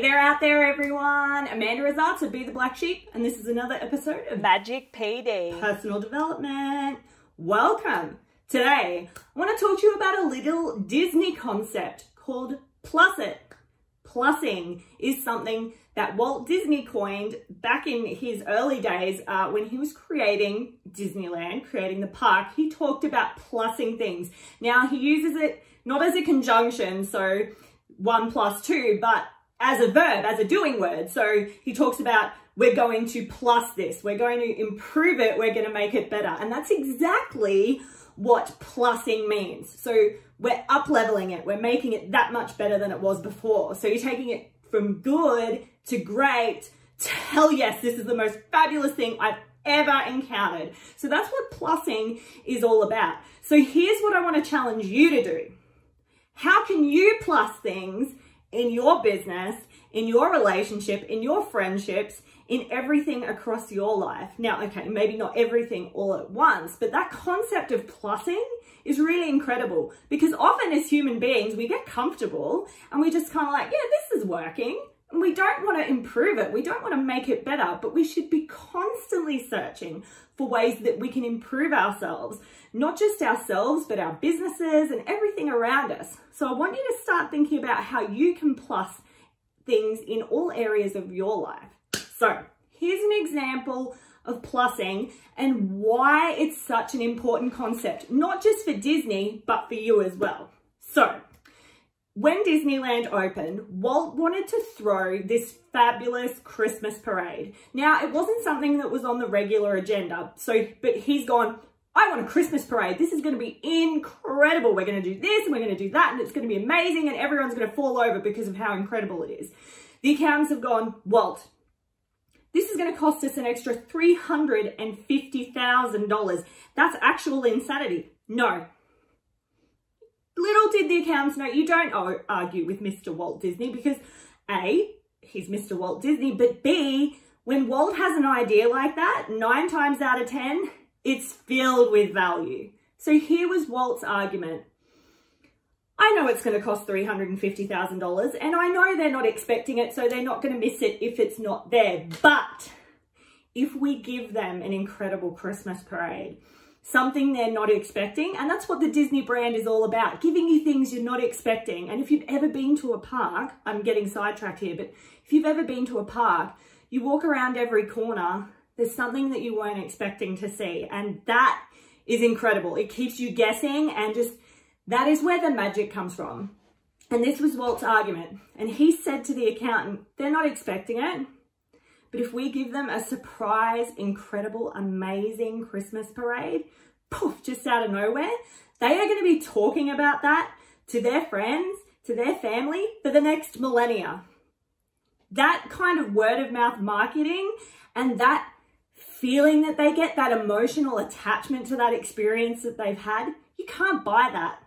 Hey there out there, everyone. Amanda Rosazza of Be the Black Sheep, and this is another episode of Magic PD. Personal Development. Welcome. Today, I want to talk to you about a little Disney concept called Plus It. Plussing is something that Walt Disney coined back in his early days uh, when he was creating Disneyland, creating the park. He talked about plussing things. Now, he uses it not as a conjunction, so one plus two, but as a verb, as a doing word. So he talks about we're going to plus this, we're going to improve it, we're going to make it better. And that's exactly what plussing means. So we're up leveling it, we're making it that much better than it was before. So you're taking it from good to great to hell yes, this is the most fabulous thing I've ever encountered. So that's what plussing is all about. So here's what I want to challenge you to do. How can you plus things in your business, in your relationship, in your friendships, in everything across your life. Now, okay, maybe not everything all at once, but that concept of plussing is really incredible because often as human beings, we get comfortable and we just kind of like, yeah, this is working. We don't want to improve it. We don't want to make it better, but we should be constantly searching for ways that we can improve ourselves, not just ourselves, but our businesses and everything around us. So I want you to start thinking about how you can plus things in all areas of your life. So here's an example of plussing and why it's such an important concept, not just for Disney, but for you as well. So when Disneyland opened, Walt wanted to throw this fabulous Christmas parade. Now, it wasn't something that was on the regular agenda. So, but he's gone, I want a Christmas parade. This is going to be incredible. We're going to do this and we're going to do that and it's going to be amazing and everyone's going to fall over because of how incredible it is. The accountants have gone, Walt, this is going to cost us an extra $350,000. That's actual insanity. No, Little did the accountants know you don't argue with Mr. Walt Disney because A, he's Mr. Walt Disney, but B, when Walt has an idea like that, nine times out of 10, it's filled with value. So here was Walt's argument. I know it's going to cost $350,000 and I know they're not expecting it, so they're not going to miss it if it's not there. But if we give them an incredible Christmas parade, something they're not expecting. And that's what the Disney brand is all about, giving you things you're not expecting. And if you've ever been to a park, I'm getting sidetracked here, but if you've ever been to a park, you walk around every corner, there's something that you weren't expecting to see. And that is incredible. It keeps you guessing and just, that is where the magic comes from. And this was Walt's argument. And he said to the accountant, they're not expecting it. But if we give them a surprise, incredible, amazing Christmas parade, poof, just out of nowhere, they are going to be talking about that to their friends, to their family for the next millennia. That kind of word of mouth marketing and that feeling that they get, that emotional attachment to that experience that they've had, you can't buy that.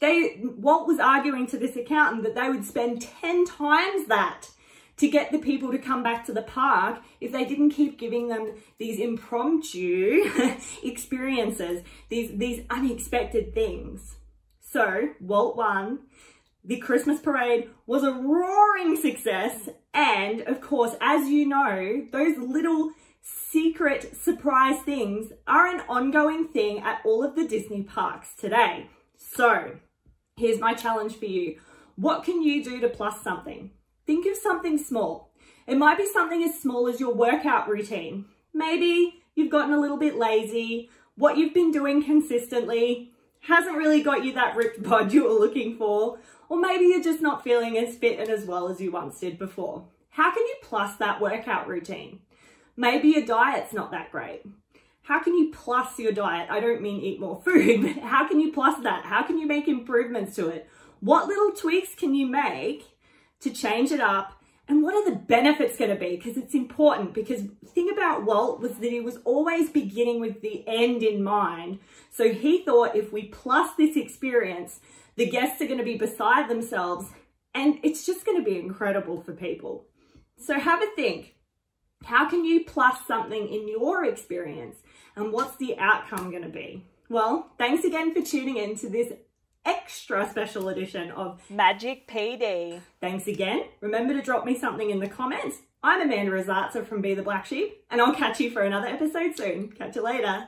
They, Walt was arguing to this accountant that they would spend 10 times that to get the people to come back to the park if they didn't keep giving them these impromptu experiences, these, these unexpected things. So Walt won. The Christmas parade was a roaring success. And of course, as you know, those little secret surprise things are an ongoing thing at all of the Disney parks today. So here's my challenge for you. What can you do to plus something? Think of something small. It might be something as small as your workout routine. Maybe you've gotten a little bit lazy. What you've been doing consistently hasn't really got you that ripped bod you were looking for. Or maybe you're just not feeling as fit and as well as you once did before. How can you plus that workout routine? Maybe your diet's not that great. How can you plus your diet? I don't mean eat more food, but how can you plus that? How can you make improvements to it? What little tweaks can you make to change it up and what are the benefits going to be? Because it's important. Because thing about Walt was that he was always beginning with the end in mind. So he thought if we plus this experience, the guests are going to be beside themselves and it's just going to be incredible for people. So have a think. How can you plus something in your experience and what's the outcome going to be? Well, thanks again for tuning in to this extra special edition of Magic PD. Thanks again. Remember to drop me something in the comments. I'm Amanda Rosazza from Be the Black Sheep, and I'll catch you for another episode soon. Catch you later.